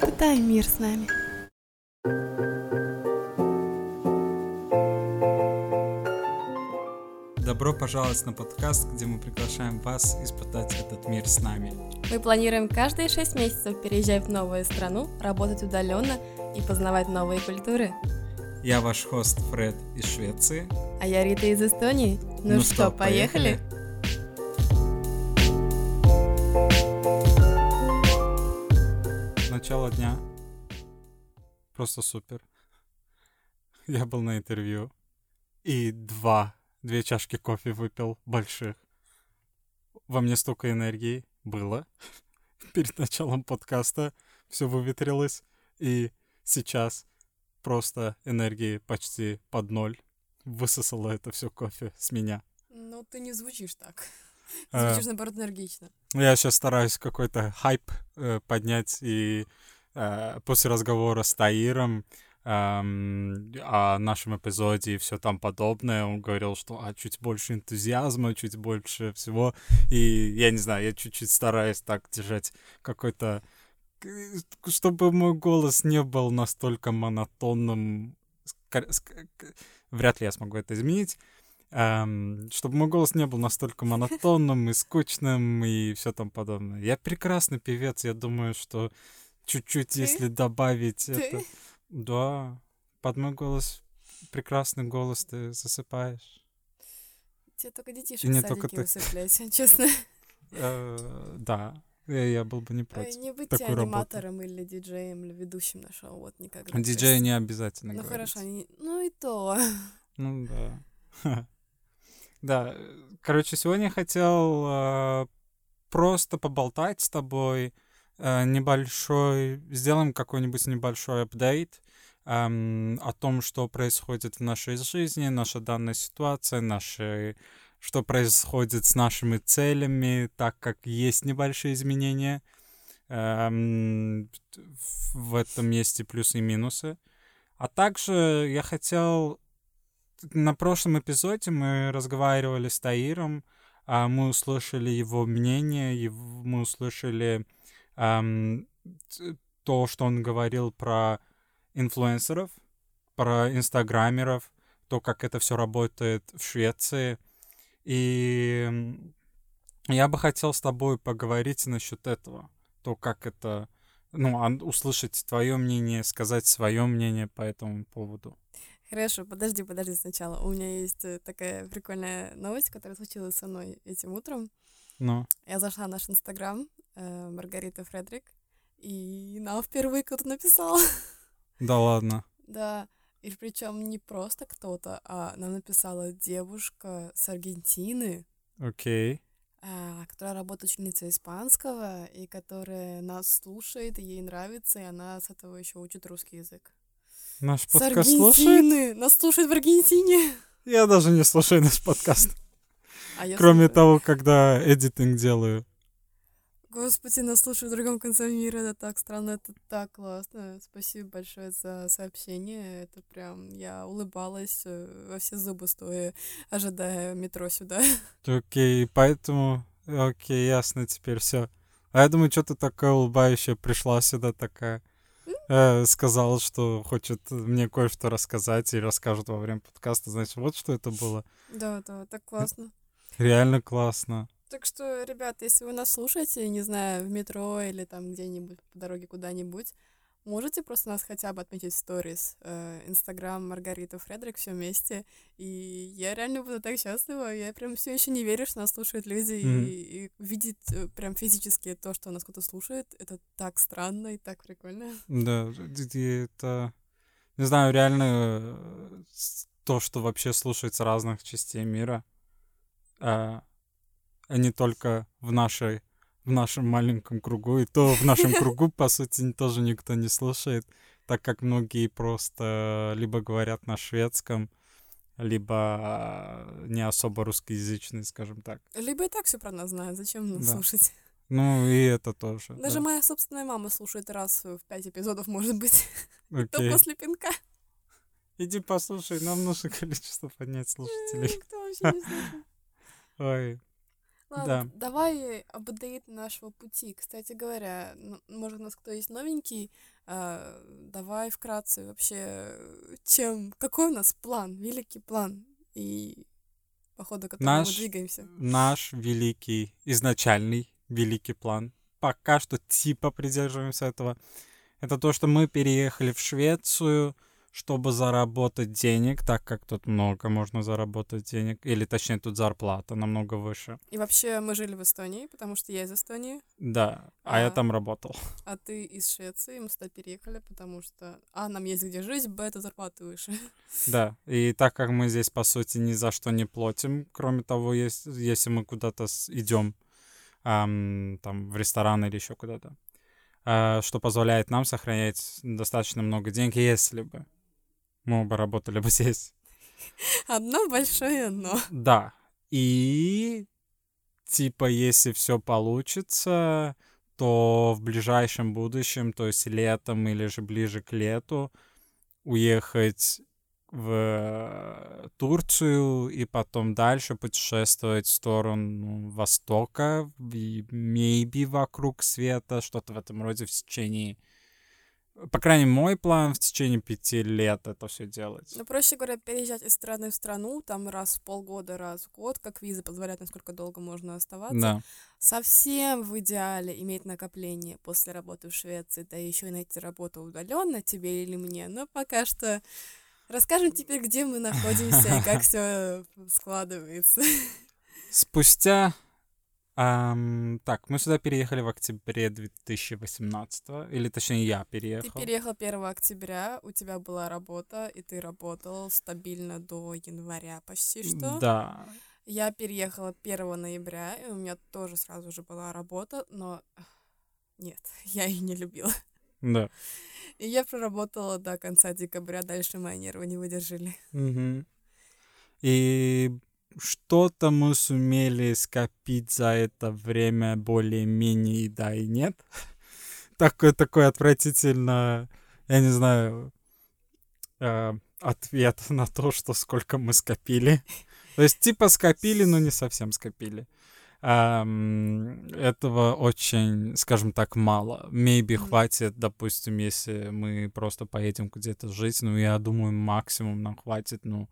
Испытай мир с нами. Добро пожаловать на подкаст, где мы приглашаем вас испытать этот мир с нами. Мы планируем каждые шесть месяцев переезжать в новую страну, работать удаленно и познавать новые культуры. Я ваш хост Фред из Швеции. А я Рита из Эстонии. Ну, ну что, что, поехали? Дня. Просто супер. Я был на интервью. И два две чашки кофе выпил больших. Во мне столько энергии было. Перед началом подкаста все выветрилось. И сейчас просто энергии почти под ноль. Высосало это все кофе с меня. Ну, ты не звучишь так. А. Звучишь, наоборот, энергично. Я сейчас стараюсь какой-то хайп э, поднять, и э, после разговора с Таиром эм, о нашем эпизоде и все там подобное. Он говорил, что а, чуть больше энтузиазма, чуть больше всего. И я не знаю, я чуть-чуть стараюсь так держать какой-то чтобы мой голос не был настолько монотонным, вряд ли я смогу это изменить, эм, чтобы мой голос не был настолько монотонным и скучным и все там подобное. Я прекрасный певец, я думаю, что чуть-чуть, если добавить Ты? это... Да, под мой голос, прекрасный голос, ты засыпаешь. Тебе только детишек не только ты. усыплять, честно. Э, да, я был бы не против. Не быть аниматором или диджеем, или ведущим на шоу, вот никогда. Диджея не обязательно Ну хорошо, ну и то. Ну да. Да, короче, сегодня я хотел э, просто поболтать с тобой, Э, небольшой, сделаем какой-нибудь небольшой апдейт эм, о том, что происходит в нашей жизни, наша данная ситуация, наши, что происходит с нашими целями, так как есть небольшие изменения. Эм, в этом есть и плюсы и минусы. А также я хотел... На прошлом эпизоде мы разговаривали с Таиром, а мы услышали его мнение, мы услышали эм, то, что он говорил про инфлюенсеров, про инстаграмеров, то, как это все работает в Швеции. И я бы хотел с тобой поговорить насчет этого, то, как это, ну, услышать твое мнение, сказать свое мнение по этому поводу. Хорошо, подожди, подожди сначала. У меня есть э, такая прикольная новость, которая случилась со мной этим утром. Ну. Я зашла в наш инстаграм, Маргарита Фредерик, и нам впервые кто-то написал. Да ладно. Да, и причем не просто кто-то, а нам написала девушка с Аргентины. Окей. Okay. А, которая работает ученицей испанского, и которая нас слушает, и ей нравится, и она с этого еще учит русский язык. Наш подкаст слушает? Нас слушает в Аргентине! Я даже не слушаю наш подкаст. А Кроме слушаю. того, когда эдитинг делаю. Господи, нас слушают в другом конце мира, это так странно, это так классно. Спасибо большое за сообщение, это прям, я улыбалась э, во все зубы стоя, ожидая метро сюда. Окей, okay, поэтому, окей, okay, ясно теперь все. А я думаю, что ты такая улыбающая пришла сюда такая. Э, сказала, что хочет мне кое-что рассказать и расскажет во время подкаста. Значит, вот что это было. Да, да, так классно. Реально классно. Так что, ребят, если вы нас слушаете, не знаю, в метро или там где-нибудь по дороге куда-нибудь, можете просто нас хотя бы отметить в сторис. Э, Инстаграм Маргарита Фредерик, все вместе. И я реально буду так счастлива. Я прям все еще не верю, что нас слушают люди. Mm-hmm. И, и видеть э, прям физически то, что нас кто-то слушает, это так странно и так прикольно. Да, это... Не знаю, реально э, то, что вообще слушается разных частей мира. А а не только в нашей в нашем маленьком кругу, и то в нашем кругу, по сути, тоже никто не слушает, так как многие просто либо говорят на шведском, либо не особо русскоязычные, скажем так. Либо и так все про нас знают, зачем нас да. слушать? Ну, и это тоже. Даже да. моя собственная мама слушает раз в пять эпизодов, может быть. Okay. то после пинка. Иди послушай, нам нужно количество поднять слушателей. Ой, Ладно, давай апдейт нашего пути. Кстати говоря, может, у нас кто есть новенький, а, давай вкратце вообще, чем, какой у нас план, великий план, и по ходу которого наш, мы двигаемся. Наш великий, изначальный великий план, пока что типа придерживаемся этого, это то, что мы переехали в Швецию, чтобы заработать денег, так как тут много можно заработать денег, или точнее тут зарплата намного выше. И вообще мы жили в Эстонии, потому что я из Эстонии. Да, а, а я там работал. А ты из Швеции, мы сюда переехали, потому что а, нам есть где жить, б, это зарплата выше. Да, и так как мы здесь, по сути, ни за что не платим, кроме того, если, если мы куда-то идем эм, там в ресторан или еще куда-то, э, что позволяет нам сохранять достаточно много денег, если бы мы оба работали бы здесь. Одно большое но. Да. И типа, если все получится, то в ближайшем будущем, то есть летом или же ближе к лету, уехать в Турцию и потом дальше путешествовать в сторону Востока, maybe вокруг света, что-то в этом роде в течение по крайней мере, мой план в течение пяти лет это все делать. Ну, проще говоря, переезжать из страны в страну, там раз в полгода, раз в год, как виза позволяет, насколько долго можно оставаться. Да. Совсем в идеале иметь накопление после работы в Швеции, да еще и найти работу удаленно тебе или мне. Но пока что расскажем теперь, где мы находимся и как все складывается. Спустя Um, так, мы сюда переехали в октябре 2018, или точнее я переехал. Ты переехал 1 октября, у тебя была работа, и ты работал стабильно до января почти что. Да. Я переехала 1 ноября, и у меня тоже сразу же была работа, но нет, я ее не любила. Да. И я проработала до конца декабря, дальше мои нервы не выдержали. Угу. И что-то мы сумели скопить за это время более-менее, да и нет. Такой, такой отвратительно, я не знаю, э, ответ на то, что сколько мы скопили. То есть типа скопили, но не совсем скопили. Um, этого очень, скажем так, мало. Maybe хватит, допустим, если мы просто поедем где-то жить. Ну, я думаю, максимум нам хватит, ну,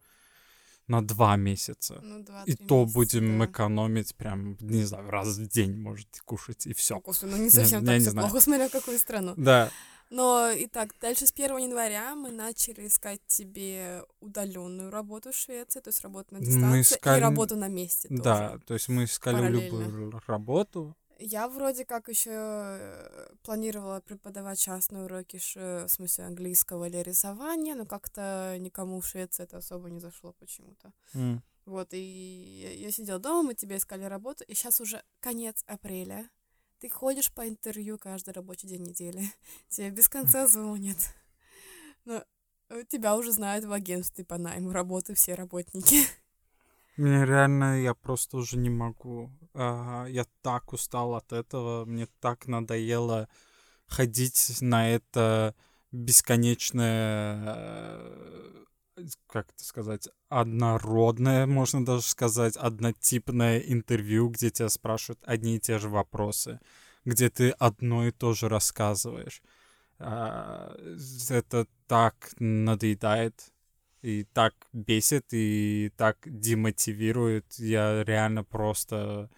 на два месяца. Ну, два, и то месяца, будем да. экономить прям, не знаю, раз в день можете кушать, и все. Ну, ну не совсем я, так я все плохо, смотря какую страну. Да. Но, итак, дальше с 1 января мы начали искать тебе удаленную работу в Швеции, то есть работу на дистанции искали... и работу на месте Да, тоже, то есть мы искали любую работу, я вроде как еще э, планировала преподавать частные уроки, в смысле английского или рисования, но как-то никому в Швеции это особо не зашло почему-то. Mm. Вот, и я сидела дома, мы тебе искали работу, и сейчас уже конец апреля. Ты ходишь по интервью каждый рабочий день недели. Тебе без конца звонят. Но э, тебя уже знают в агентстве по найму работы все работники. Мне реально, я просто уже не могу. Я так устал от этого. Мне так надоело ходить на это бесконечное, э, как это сказать, однородное, можно даже сказать, однотипное интервью, где тебя спрашивают одни и те же вопросы, где ты одно и то же рассказываешь. А, это так надоедает и так бесит, и так демотивирует. Я реально просто...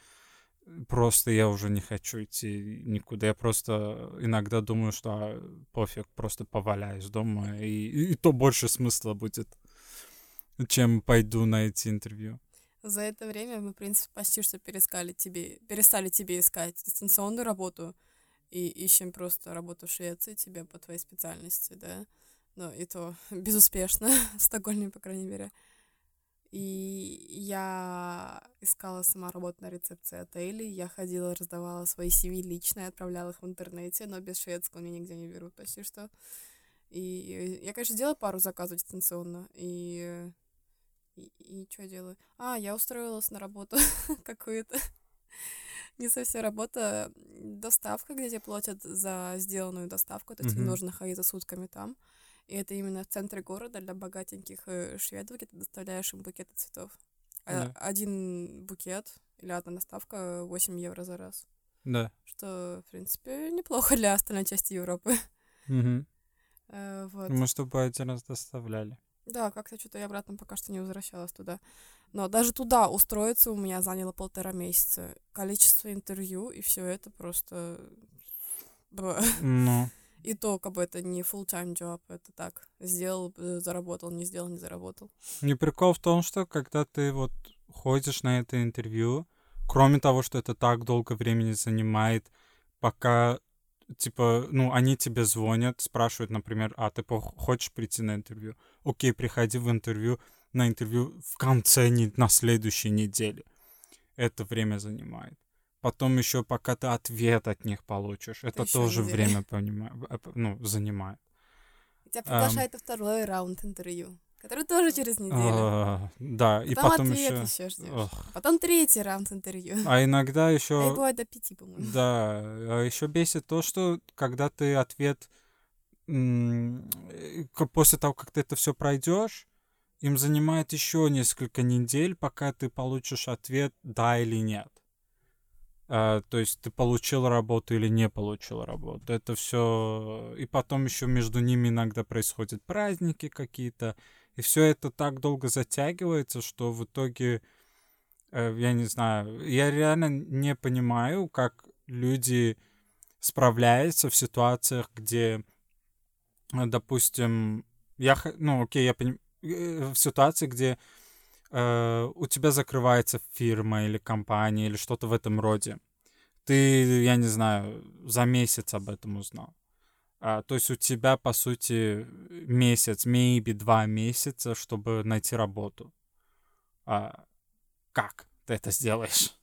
Просто я уже не хочу идти никуда. Я просто иногда думаю, что а, пофиг, просто поваляюсь дома, и, и то больше смысла будет, чем пойду на эти интервью. За это время мы, в принципе, почти что перескали тебе, перестали тебе искать дистанционную работу и ищем просто работу в Швеции тебе по твоей специальности, да? Но и то безуспешно, в Стокгольме, по крайней мере. И я искала сама работу на рецепции отелей, я ходила, раздавала свои CV лично, отправляла их в интернете, но без шведского меня нигде не берут почти что. И я, конечно, делала пару заказов дистанционно, и... И, и что я делаю? А, я устроилась на работу какую-то. Не совсем работа. Доставка, где тебе платят за сделанную доставку. То есть тебе нужно находиться сутками там. И это именно в центре города для богатеньких э, шведов, где ты доставляешь им букеты цветов. Yeah. А один букет, или одна доставка 8 евро за раз. Да. Что, в принципе, неплохо для остальной части Европы. Мгм. Э, Вот. Мы с тобой один раз доставляли. Да, как-то что-то я обратно пока что не возвращалась туда. Но даже туда устроиться у меня заняло полтора месяца. Количество интервью и все это просто... б. Ну, И то, как бы это не full-time job, это так. Сделал, э, заработал, не сделал, не заработал. не прикол в том, что когда ты вот ходишь на это интервью, кроме того, что это так долго времени занимает, пока, типа, ну, они тебе звонят, спрашивают, например, а ты хочешь прийти на интервью? Окей, приходи в интервью, на интервью в конце, не- на следующей неделе. Это время занимает. Потом еще пока ты ответ от них получишь, это ещё тоже неделя. время понима- э, ну, занимает. Тебя приглашают на второй раунд интервью, который тоже через неделю. А, Да, и Потом ответ еще... еще ждешь. Ох. Потом третий раунд интервью. А иногда А еще, бывает до пяти, по-моему. да, а еще бесит то, что когда ты ответ э, после того, как ты это все пройдешь, им занимает еще несколько недель, пока ты получишь ответ да или нет. А, то есть ты получил работу или не получил работу. Это все. И потом еще между ними иногда происходят праздники какие-то. И все это так долго затягивается, что в итоге э, я не знаю, я реально не понимаю, как люди справляются в ситуациях, где, э, допустим, я, ну, окей, я понимаю, в ситуации, где э, у тебя закрывается фирма или компания или что-то в этом роде. Ты, я не знаю, за месяц об этом узнал. А, то есть у тебя, по сути, месяц, maybe два месяца, чтобы найти работу. А, как ты это сделаешь?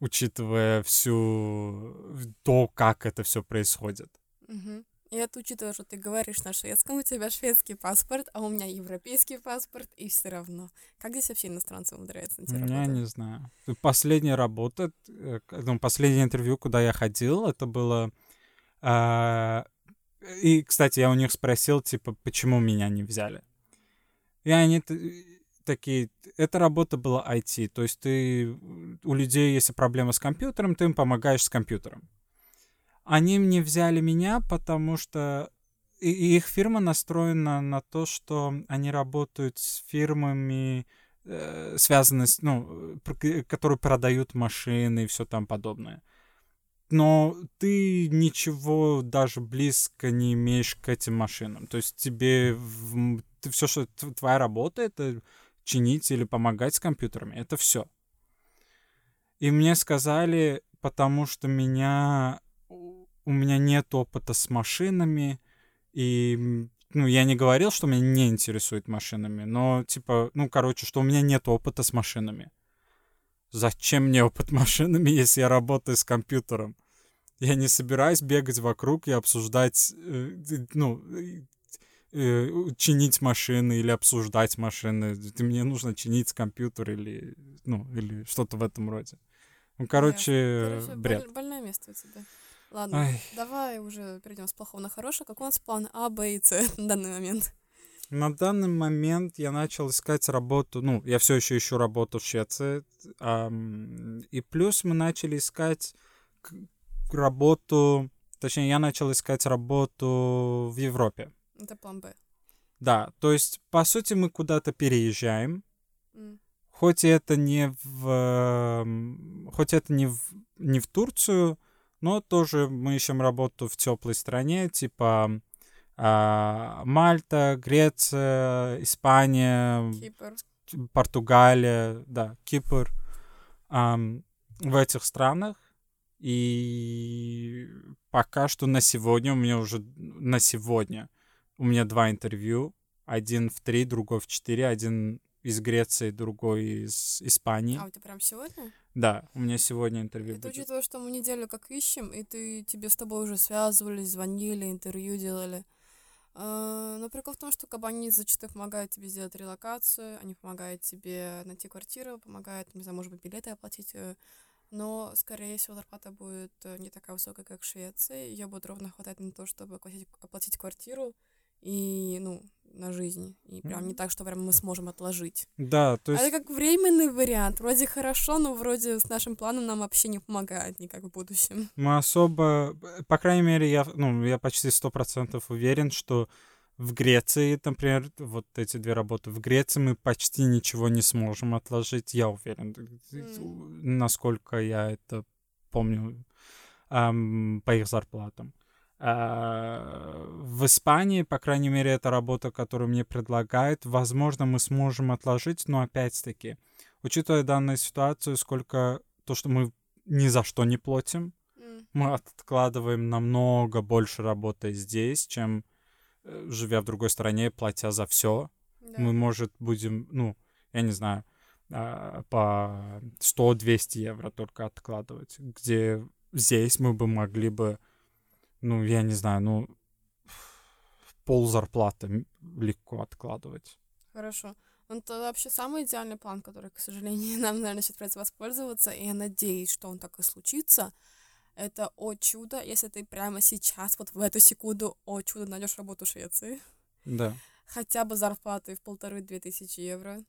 Учитывая всю то, как это все происходит. Мгм. И это учитывая, что ты говоришь на шведском, у тебя шведский паспорт, а у меня европейский паспорт, и все равно. Как здесь вообще иностранцы умудряются найти Я работу? не знаю. Последняя работа, э, ну, последнее интервью, куда я ходил, это было... а, И, кстати, я у них спросил, типа, почему меня не взяли. И они такие... Эта работа была IT, то есть ты... У людей, если проблема с компьютером, ты им помогаешь с компьютером. Они не взяли меня, потому что и, их фирма настроена на то, что они работают с фирмами, э, связанные с, ну, которые продают машины и все там подобное. Но ты ничего даже близко не имеешь к этим машинам. То есть тебе ты все, что твоя работа, это чинить или помогать с компьютерами. Это все. И мне сказали, потому что меня у меня нет опыта с машинами, и ну, я не говорил, что меня не интересует машинами, но, типа, ну, короче, что у меня нет опыта с машинами. Зачем мне опыт машинами, если я работаю с компьютером? Я не собираюсь бегать вокруг и обсуждать, э, ну, э, чинить машины или обсуждать машины. Мне нужно чинить компьютер или, ну, или что-то в этом роде. Ну, короче, Короче, бред. боль- больное место у тебя. Ладно, Ай. давай уже перейдем с плохого на хорошее. Какой у нас план А, Б и С на данный момент? На данный момент я начал искать работу, ну, я все еще ищу работу в Швеции, ам, и плюс мы начали искать работу, точнее, я начал искать работу в Европе. Это план Б. Да, то есть, по сути, мы куда-то переезжаем, М. хоть это не в, хоть это не в, не в Турцию, но тоже мы ищем работу в теплой стране, типа а, Мальта, Греция, Испания, Кипр. Португалия, да, Кипр, ам, в этих странах. И пока что на сегодня у меня уже на сегодня у меня два интервью. Один в три, другой в четыре. Один из Греции, другой из Испании. А, у тебя прям сегодня? Да, у меня сегодня интервью Это будет. учитывая, что мы неделю как ищем, и ты тебе с тобой уже связывались, звонили, интервью делали. А, Но прикол в том, что они зачастую помогают тебе сделать релокацию, они помогают тебе найти квартиру, помогают, не знаю, может быть, билеты оплатить. э, Но, скорее всего, зарплата будет э, не такая высокая, как в Швеции. Ее будет ровно хватать на то, чтобы оплатить, оплатить квартиру и, ну, на жизнь. И прям не так, что прям мы сможем отложить. Да, то А есть... это как временный вариант. Вроде хорошо, но вроде с нашим планом нам вообще не помогает никак в будущем. Мы особо, по крайней мере, я, ну, я почти сто процентов уверен, что в Греции, например, вот эти две работы, в Греции мы почти ничего не сможем отложить, я уверен, насколько я это помню ам, по их зарплатам. А, в Испании, по крайней мере, это работа, которую мне предлагают. Возможно, мы сможем отложить, но опять-таки, учитывая данную ситуацию, сколько то, что мы ни за что не платим, М, мы откладываем намного больше работы здесь, чем э, живя в другой стране, платя за все. да. Мы, может, будем, ну, я не знаю, а, по 100-200 евро только откладывать, где здесь мы бы могли бы, ну, я не знаю, ну, пол зарплаты легко откладывать. Хорошо. Ну, это вообще самый идеальный план, который, к сожалению, нам, наверное, сейчас придется воспользоваться, и я надеюсь, что он так и случится. Это о чудо, если ты прямо сейчас, вот в эту секунду, о чудо, найдешь работу в Швеции. Да. Хотя бы зарплатой в полторы-две тысячи евро.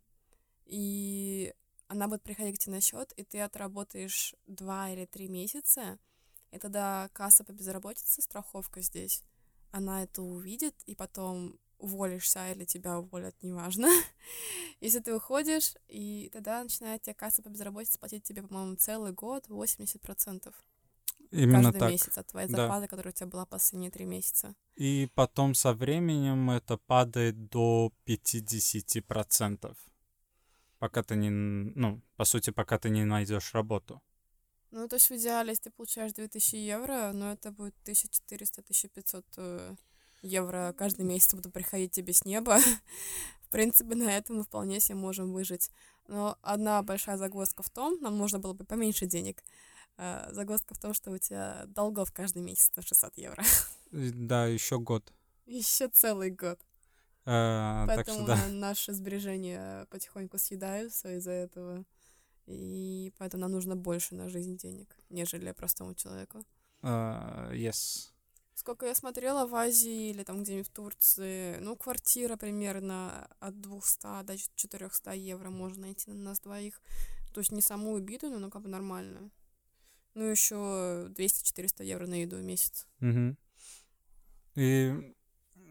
И она будет приходить к тебе на счет, и ты отработаешь два или три месяца. И тогда касса по безработице, страховка здесь, она это увидит, и потом уволишься или тебя уволят, неважно. Если ты уходишь, и тогда начинает тебе касса по безработице платить тебе, по-моему, целый год 80% Именно каждый так. месяц от твоей да. зарплаты, которая у тебя была последние три месяца. И потом со временем это падает до 50%. Пока ты не, ну, по сути, пока ты не найдешь работу. Ну, то есть в идеале, если ты получаешь 2000 евро, ну, это будет 1400-1500 э, евро каждый месяц будут приходить тебе с неба. В принципе, на этом мы вполне себе можем выжить. Но одна большая загвоздка в том, нам нужно было бы поменьше денег. Э, Загвоздка в том, что у тебя долгов каждый месяц на 600 евро. Да, еще год. Еще целый год. Э, так Поэтому что да. на- наши сбережения потихоньку съедаются из-за этого. И поэтому нам нужно больше на жизнь денег, нежели простому человеку. Э, Yes. Сколько я смотрела в Азии или там где-нибудь в Турции, ну, квартира примерно от 200 до 400 евро можно найти на нас двоих. То есть не самую убитую, но как бы нормально. Ну, еще 200-400 евро на еду в месяц. Мгм. И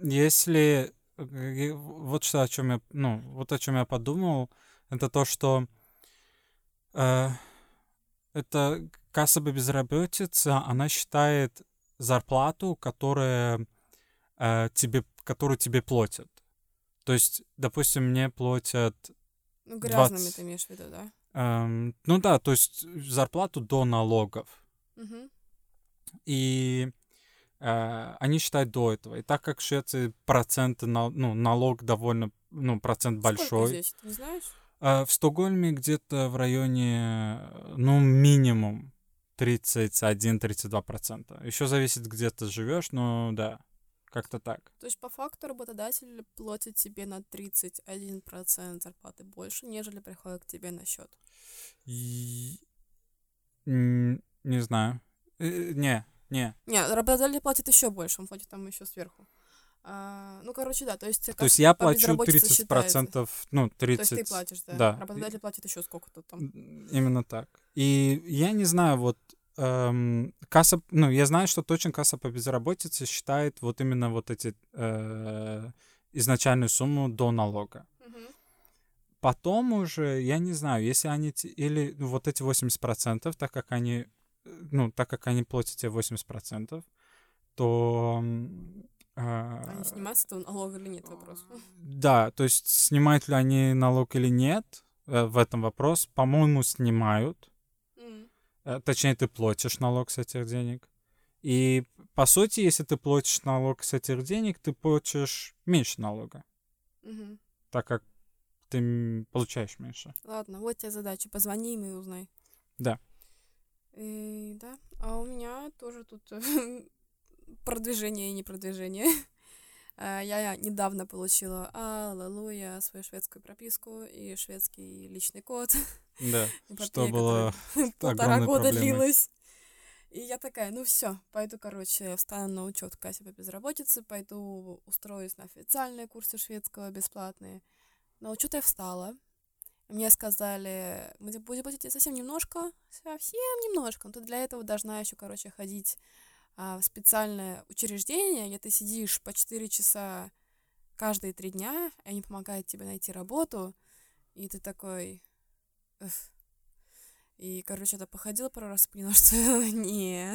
если э, вот что о чем я, ну, вот о чем я подумал, это то, что это касса по безработице, она считает зарплату, которая э, тебе, которую тебе платят. То есть, допустим, мне платят, Ну, грязными 20. ты имеешь в виду, да? эм, ну да, то есть зарплату до налогов. Угу. и э, они считают до этого. И так как в Швеции процент, на- ну, налог довольно, ну, процент Сколько большой. здесь, ты не знаешь? Э, в Стокгольме где-то в районе, э, ну, минимум 31-32 процента. Еще зависит, где ты живешь, но да, как-то так. То есть по факту работодатель платит тебе на 31% зарплаты больше, нежели приходит к тебе на счет. И... Не знаю. Э, Не, не. Не, работодатель платит еще больше, он платит там еще сверху. А, ну, короче, да, то есть... То есть я плачу безработице 30 считается. процентов, ну, 30... То есть ты платишь, да? да. Работодатель платит еще сколько-то там. Именно так. И я не знаю, вот эм, касса, ну, я знаю, что точно касса по безработице считает вот именно вот эти э, изначальную сумму до налога. Потом уже, я не знаю, если они, или ну, вот эти 80%, так как они, э, ну, так как они платят тебе 80%, то... м, э, Они снимают с этого налог или нет, вопрос. да, то есть снимают ли они налог или нет, э, в этом вопрос. По-моему, снимают. Э, Точнее, ты платишь налог с этих денег. И, по сути, если ты платишь налог с этих денег, ты платишь меньше налога, Мгм. так как ты получаешь меньше. Ладно, вот тебе задача. Позвони им и узнай. Да. И, да. А у меня тоже тут продвижение и не продвижение. А, Я недавно получила, аллилуйя, свою шведскую прописку и шведский личный код. Да. Эпопея, Что было полтора года проблемой. длилась. И я такая, ну все, пойду, короче, встану на учет кассе по безработице, пойду устроюсь на официальные курсы шведского бесплатные. На учет я встала. Мне сказали, мы будем платить совсем немножко, совсем немножко. Но ты для этого должна еще, короче, ходить в специальное учреждение, где ты сидишь по 4 часа каждые три дня, и они помогают тебе найти работу, и ты такой... Эф. И, короче, это походила пару раз поняла, что не.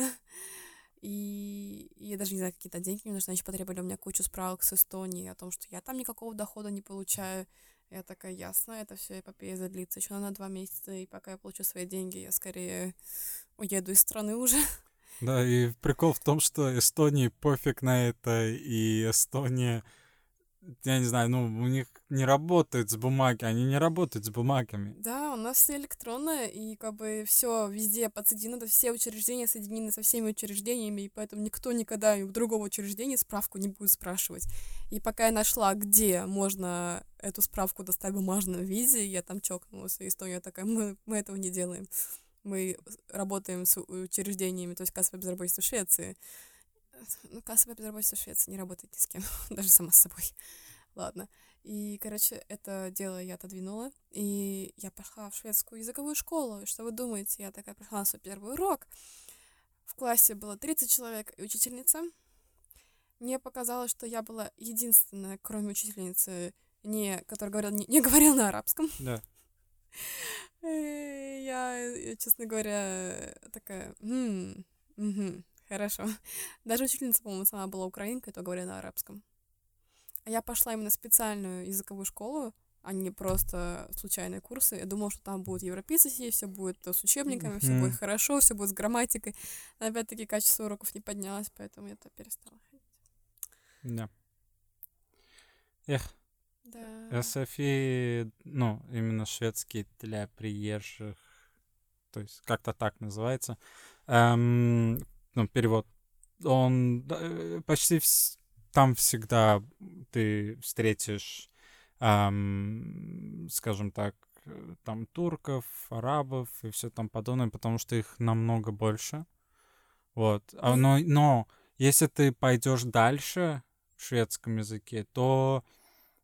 И я даже не знаю, какие-то деньги мне нужны. Они еще потребовали у меня кучу справок с Эстонии о том, что я там никакого дохода не получаю. Я такая, ясно, это все эпопея задлится еще на два месяца, и пока я получу свои деньги, я скорее уеду из страны уже. Да, и прикол в том, что Эстонии пофиг на это, и Эстония я не знаю, ну, у них не работает с бумаги, они не работают с бумагами. Да, у нас все электронное, и как бы все везде подсоединено, все учреждения соединены со всеми учреждениями, и поэтому никто никогда у другого учреждения справку не будет спрашивать. И пока я нашла, где можно эту справку достать в бумажном виде, я там чокнулась, и Эстония такая, мы, мы этого не делаем. Мы работаем с учреждениями, то есть кассовой безработицы в Швеции, ну, кассовая безработица в Швеции не работает ни с кем, даже сама с собой. Ладно. И, короче, это дело я отодвинула, и я пошла в шведскую языковую школу. И что вы думаете? Я такая пришла на свой первый урок. В классе было 30 человек и учительница. Мне показалось, что я была единственная, кроме учительницы, не, которая говорила, не, не говорила на арабском. Да. Я, честно говоря, такая, хм, угу, Хорошо. Даже учительница, по-моему, сама была украинкой, то говорила на арабском. А я пошла именно в специальную языковую школу, а не просто случайные курсы. Я думала, что там будут европейцы сидеть, все будет с учебниками, все будет хорошо, все будет с грамматикой. Но опять-таки качество уроков не поднялось, поэтому я то перестала ходить. Да. Эх. Да. СФИ, ну, именно шведский для приезжих, то есть как-то так называется. Эм, ну, перевод, он э, почти вс... там всегда ты встретишь, эм, скажем так, э, там турков, арабов и все там подобное, потому что их намного больше. Вот. А, но, но если ты пойдешь дальше в шведском языке, то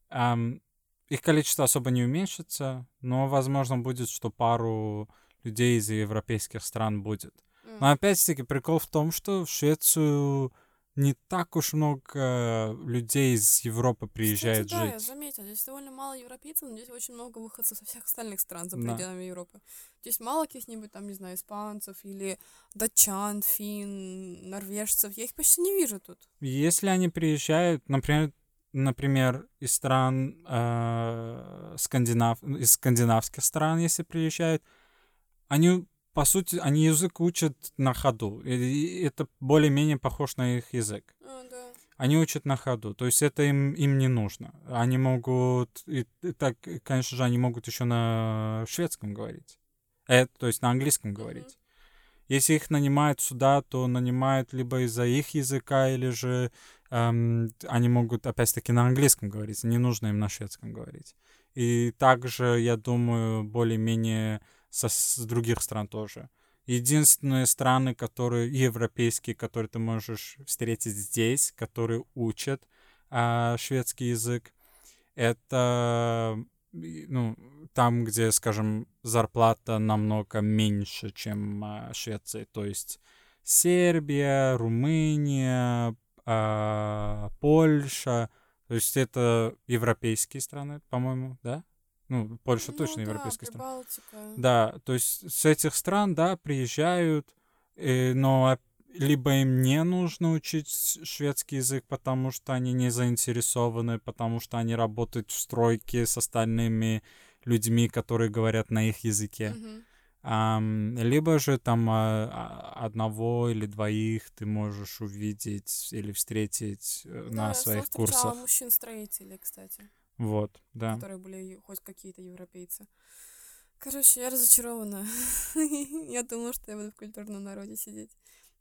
эм, их количество особо не уменьшится, но, возможно, будет, что пару людей из европейских стран будет. Но опять-таки прикол в том, что в Швецию не так уж много людей из Европы приезжает Кстати, жить. Да, я заметила, здесь довольно мало европейцев, но здесь очень много выходцев со всех остальных стран за пределами да. Европы. Здесь мало каких-нибудь там, не знаю, испанцев или датчан, фин, норвежцев. Я их почти не вижу тут. Если они приезжают, например, например, из стран э, скандинав, из скандинавских стран, если приезжают, они по сути, они язык учат на ходу. И это более-менее похож на их язык. А, да. Они учат на ходу. То есть это им, им не нужно. Они могут... И, и так, конечно же, они могут еще на шведском говорить. Э, то есть на английском говорить. Mm-hmm. Если их нанимают сюда, то нанимают либо из-за их языка, или же эм, они могут опять-таки на английском говорить. Не нужно им на шведском говорить. И также, я думаю, более-менее с других стран тоже. Единственные страны, которые европейские, которые ты можешь встретить здесь, которые учат а, шведский язык, это ну, там, где, скажем, зарплата намного меньше, чем а, Швеции. То есть Сербия, Румыния, а, Польша. То есть это европейские страны, по-моему, да? Ну, Польша ну, точно да, европейская страна. Да, то есть с этих стран, да, приезжают, э, но либо им не нужно учить шведский язык, потому что они не заинтересованы, потому что они работают в стройке с остальными людьми, которые говорят на их языке. Mm-hmm. Либо же там а, одного или двоих ты можешь увидеть или встретить э, да, на своих курсах. Да, мужчин-строителей, кстати. Вот, да. Которые были хоть какие-то европейцы. Короче, я разочарована. я думала, что я буду в культурном народе сидеть.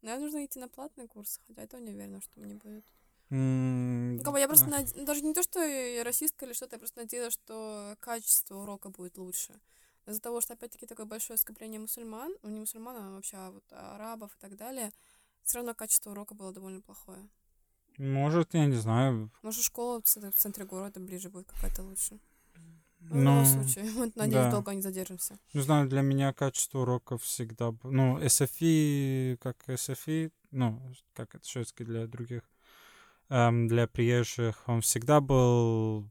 Но мне нужно идти на платный курс, хотя это не уверена, что мне будет. Mm, как бы я просто над... даже не то, что я расистка или что-то, я просто надеялась, что качество урока будет лучше. Из-за того, что, опять-таки, такое большое скопление мусульман, ну, не мусульман, а вообще а вот арабов и так далее, все равно качество урока было довольно плохое. Может, я не знаю. Может, школа в центре, города ближе будет какая-то лучше. Ну, в любом случае, вот, надеюсь, да. долго не задержимся. Не знаю, для меня качество уроков всегда... Ну, SFI, как SFI, ну, как это шведский для других, эм, для приезжих, он всегда был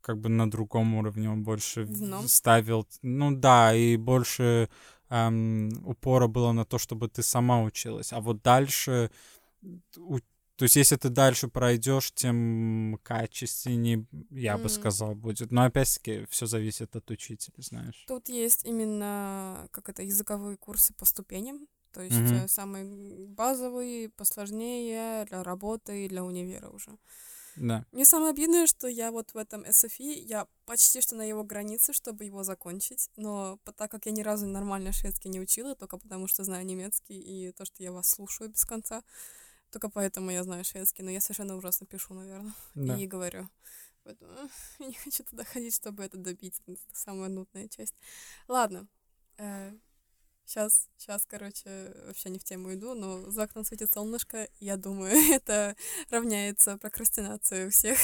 как бы на другом уровне, он больше Дном? ставил... Ну да, и больше эм, упора было на то, чтобы ты сама училась. А вот дальше... у- То есть, если ты дальше пройдешь, тем качественнее, я бы М. сказал, будет. Но опять-таки, все зависит от учителя, знаешь. Тут есть именно, как это, языковые курсы по ступеням. То есть э, самые базовые, посложнее для работы и для универа уже. Да. Мне самое обидное, что я вот в этом SFI, я почти что на его границе, чтобы его закончить, но так как я ни разу нормально шведский не учила, только потому что знаю немецкий и то, что я вас слушаю без конца, только поэтому я знаю шведский, но я совершенно ужасно пишу, наверное, Да. и говорю. Поэтому я не хочу туда ходить, чтобы это добить. Это самая нудная часть. Ладно. Сейчас, сейчас, короче, вообще не в тему иду, но за окном светит солнышко, я думаю, это равняется прокрастинации у всех.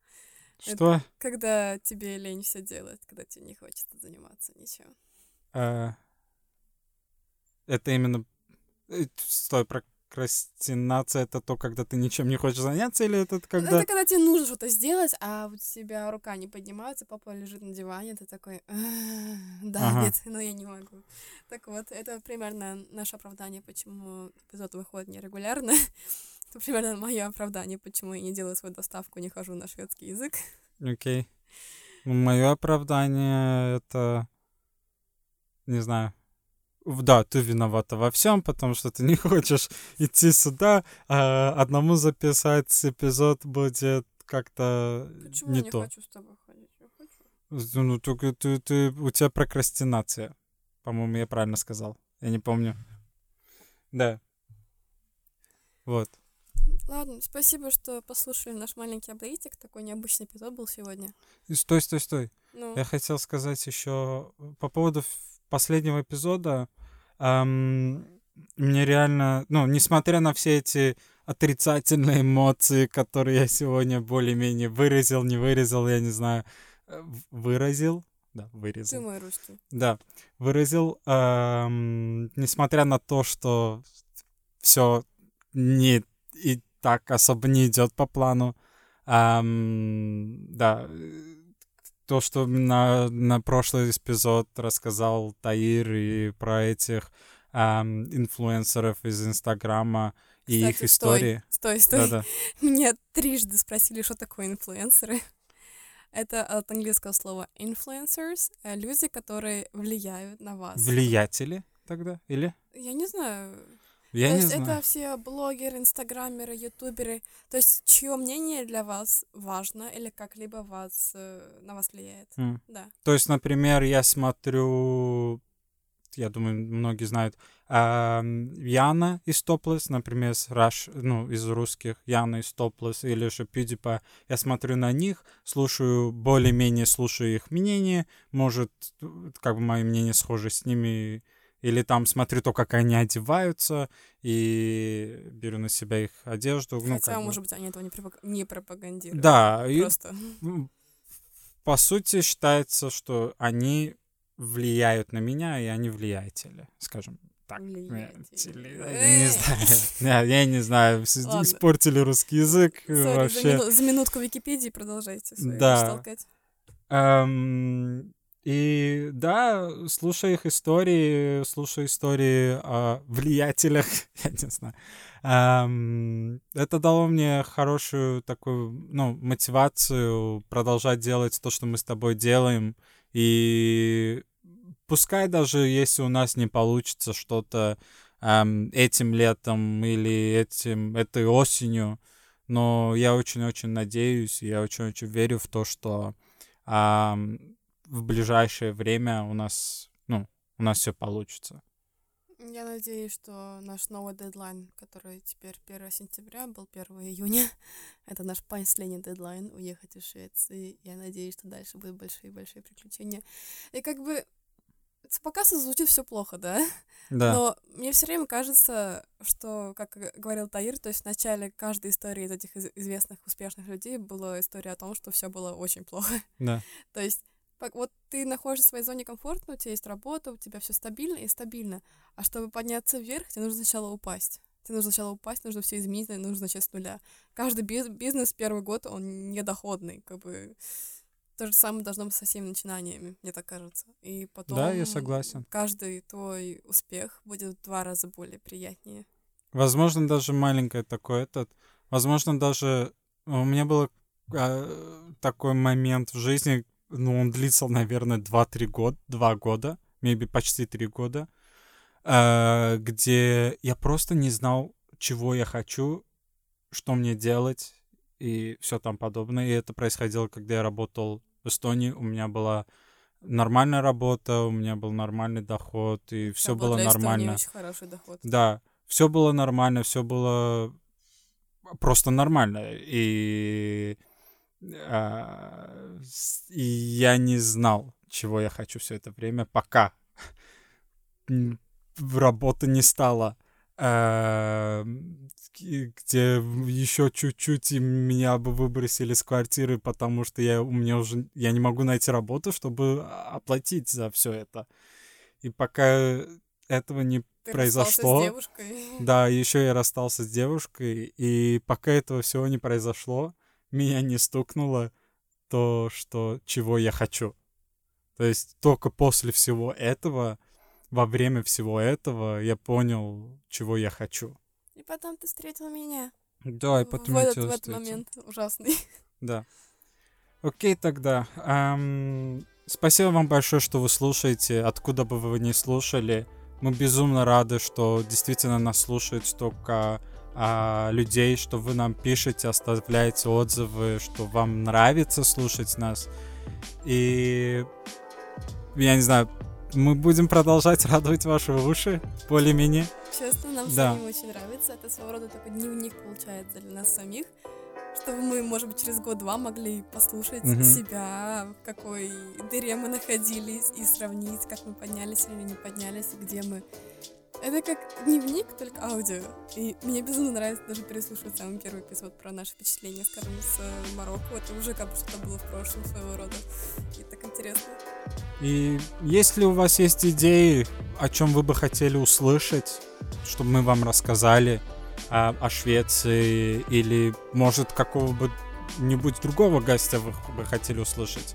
Что? Когда тебе лень все делать, когда тебе не хочется заниматься ничем. Э, это именно... э, Стой, прокрастинация — это то, когда ты ничем не хочешь заняться, или это когда... Это когда тебе нужно что-то сделать, а у тебя рука не поднимается, папа лежит на диване, ты такой, «Ах, давит, но я не могу. Так вот, это примерно наше оправдание, почему эпизод выходит нерегулярно. Это примерно мое оправдание, почему я не делаю свою доставку, не хожу на шведский язык. Окей. Мое оправдание — это... Не знаю. Да, ты виновата во всем, потому что ты не хочешь идти сюда, а одному записать эпизод будет как-то Почему не я не то. хочу с тобой ходить? Я хочу. Ну, только ты, ты, у тебя прокрастинация. По-моему, я правильно сказал. Я не помню. Да. Вот. Ладно, спасибо, что послушали наш маленький апдейтик. Такой необычный эпизод был сегодня. Стой, стой, стой. Ну, Я хотел сказать еще по поводу последнего эпизода. ам, мне реально, ну, несмотря на все эти отрицательные эмоции, которые я сегодня более-менее выразил, не выразил, я не знаю, э, выразил, да, ты выразил. мой русский. Да, выразил, ам, несмотря на то, что все не и так особо не идет по плану. ам, да, э, то, что на, на прошлый эпизод рассказал Таир и про этих ам, инфлюенсеров из Инстаграма и их истории. Стой, стой. Да-да. Меня трижды спросили, что такое инфлюенсеры. Это от английского слова influencers, э, люди, которые влияют на вас. Влиятели тогда? Или? Я не знаю. Я То не есть знаю. это все блогеры, инстаграмеры, ютуберы. То есть чье мнение для вас важно или как-либо вас, э, на вас влияет. М. Да. То есть, например, я смотрю, я думаю, многие знают, ам, Яна из Топлес, например, с Rush, ну, из русских, Яна из Топлес или же PewDiePie. Я смотрю на них, слушаю, более-менее слушаю их мнение, может, как бы мое мнение схоже с ними, или там смотрю то, как они одеваются, и беру на себя их одежду. ну, Хотя, бы. может быть, они этого не, пропаг- не пропагандируют. Да, и Просто. ну, по сути, считается, что они влияют на меня, и они влиятели, скажем так. Влиятели. Я не знаю. Я, не знаю. Испортили русский язык вообще. за минутку Википедии продолжайте Да. Эм, и да, слушая их истории, слушая истории о влиятелях, я не знаю, эм, это дало мне хорошую такую, ну, мотивацию продолжать делать то, что мы с тобой делаем. И пускай даже если у нас не получится что-то эм, этим летом или этим, этой осенью, но я очень-очень надеюсь, я очень-очень верю в то, что ам, в ближайшее время у нас, ну, у нас все получится. Я надеюсь, что наш новый дедлайн, который теперь 1 сентября, был 1 июня. Это наш последний дедлайн уехать из Швеции. Я надеюсь, что дальше будут большие-большие приключения. И как бы Пока звучит все плохо, да? Да. Но мне все время кажется, что, как говорил Таир, то есть в начале каждой истории из этих известных успешных людей была история о том, что все было очень плохо. Да. То есть вот ты находишься в своей зоне комфорта, у тебя есть работа, у тебя все стабильно и стабильно. А чтобы подняться вверх, тебе нужно сначала упасть. Тебе нужно сначала упасть, нужно все изменить, нужно начать с нуля. Каждый бизнес первый год, он недоходный, как бы то же самое должно быть со всеми начинаниями, мне так кажется. И потом да, я согласен. каждый твой успех будет в два раза более приятнее. Возможно, даже маленькое такое этот. Возможно, даже у меня был а, такой момент в жизни, ну, он длится, наверное, 2-3 года, 2 года, maybe почти 3 года, а, где я просто не знал, чего я хочу, что мне делать, и все там подобное. И это происходило, когда я работал в Эстонии. У меня была нормальная работа, у меня был нормальный доход, и все было для нормально. очень хороший доход. Да, все было нормально, все было просто нормально. И, а, и я не знал, чего я хочу все это время, пока работа не стала где еще чуть-чуть и меня бы выбросили с квартиры, потому что я у меня уже я не могу найти работу, чтобы оплатить за все это. И пока этого не Ты произошло, с девушкой. да, еще я расстался с девушкой, и пока этого всего не произошло, меня не стукнуло то, что чего я хочу. То есть только после всего этого во время всего этого я понял, чего я хочу. И потом ты встретил меня. Да, и потом в я этот, тебя в этот момент ужасный. Да. Окей, тогда. Эм, спасибо вам большое, что вы слушаете. Откуда бы вы ни слушали, мы безумно рады, что действительно нас слушает столько а, людей, что вы нам пишете, оставляете отзывы, что вам нравится слушать нас. И я не знаю, мы будем продолжать радовать ваши уши, более-менее. Честно, нам да. самим очень нравится. Это своего рода такой дневник получается для нас самих, чтобы мы, может быть, через год-два могли послушать mm-hmm. себя, в какой дыре мы находились, и сравнить, как мы поднялись или не поднялись, и где мы это как дневник, только аудио. И мне безумно нравится даже переслушивать самый первый эпизод про наши впечатления, скажем, с э, Марокко. Это уже как бы что было в прошлом своего рода. И так интересно. И если у вас есть идеи, о чем вы бы хотели услышать, чтобы мы вам рассказали о, о Швеции или, может, какого бы нибудь другого гостя вы бы хотели услышать,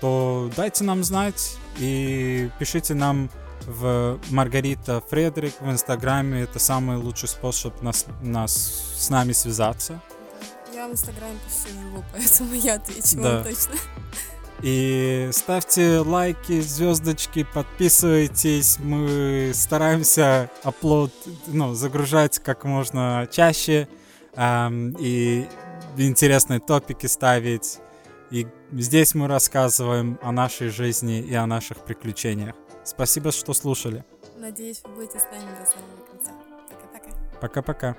то дайте нам знать и пишите нам в Маргарита Фредерик в Инстаграме. Это самый лучший способ нас, нас с нами связаться. Я в Инстаграме почти живу, поэтому я отвечу да. вам точно. И ставьте лайки, звездочки, подписывайтесь. Мы стараемся оплод, ну, загружать как можно чаще эм, и интересные топики ставить. И здесь мы рассказываем о нашей жизни и о наших приключениях. Спасибо, что слушали. Надеюсь, вы будете с нами до самого конца. Пока-пока. Пока-пока.